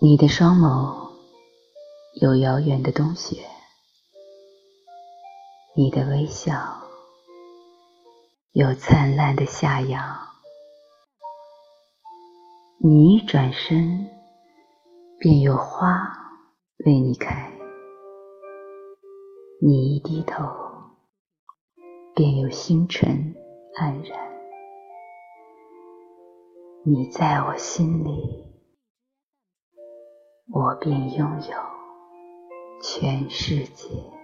你的双眸有遥远的冬雪，你的微笑有灿烂的夏阳。你一转身，便有花为你开；你一低头，便有星辰黯然。你在我心里。我便拥有全世界。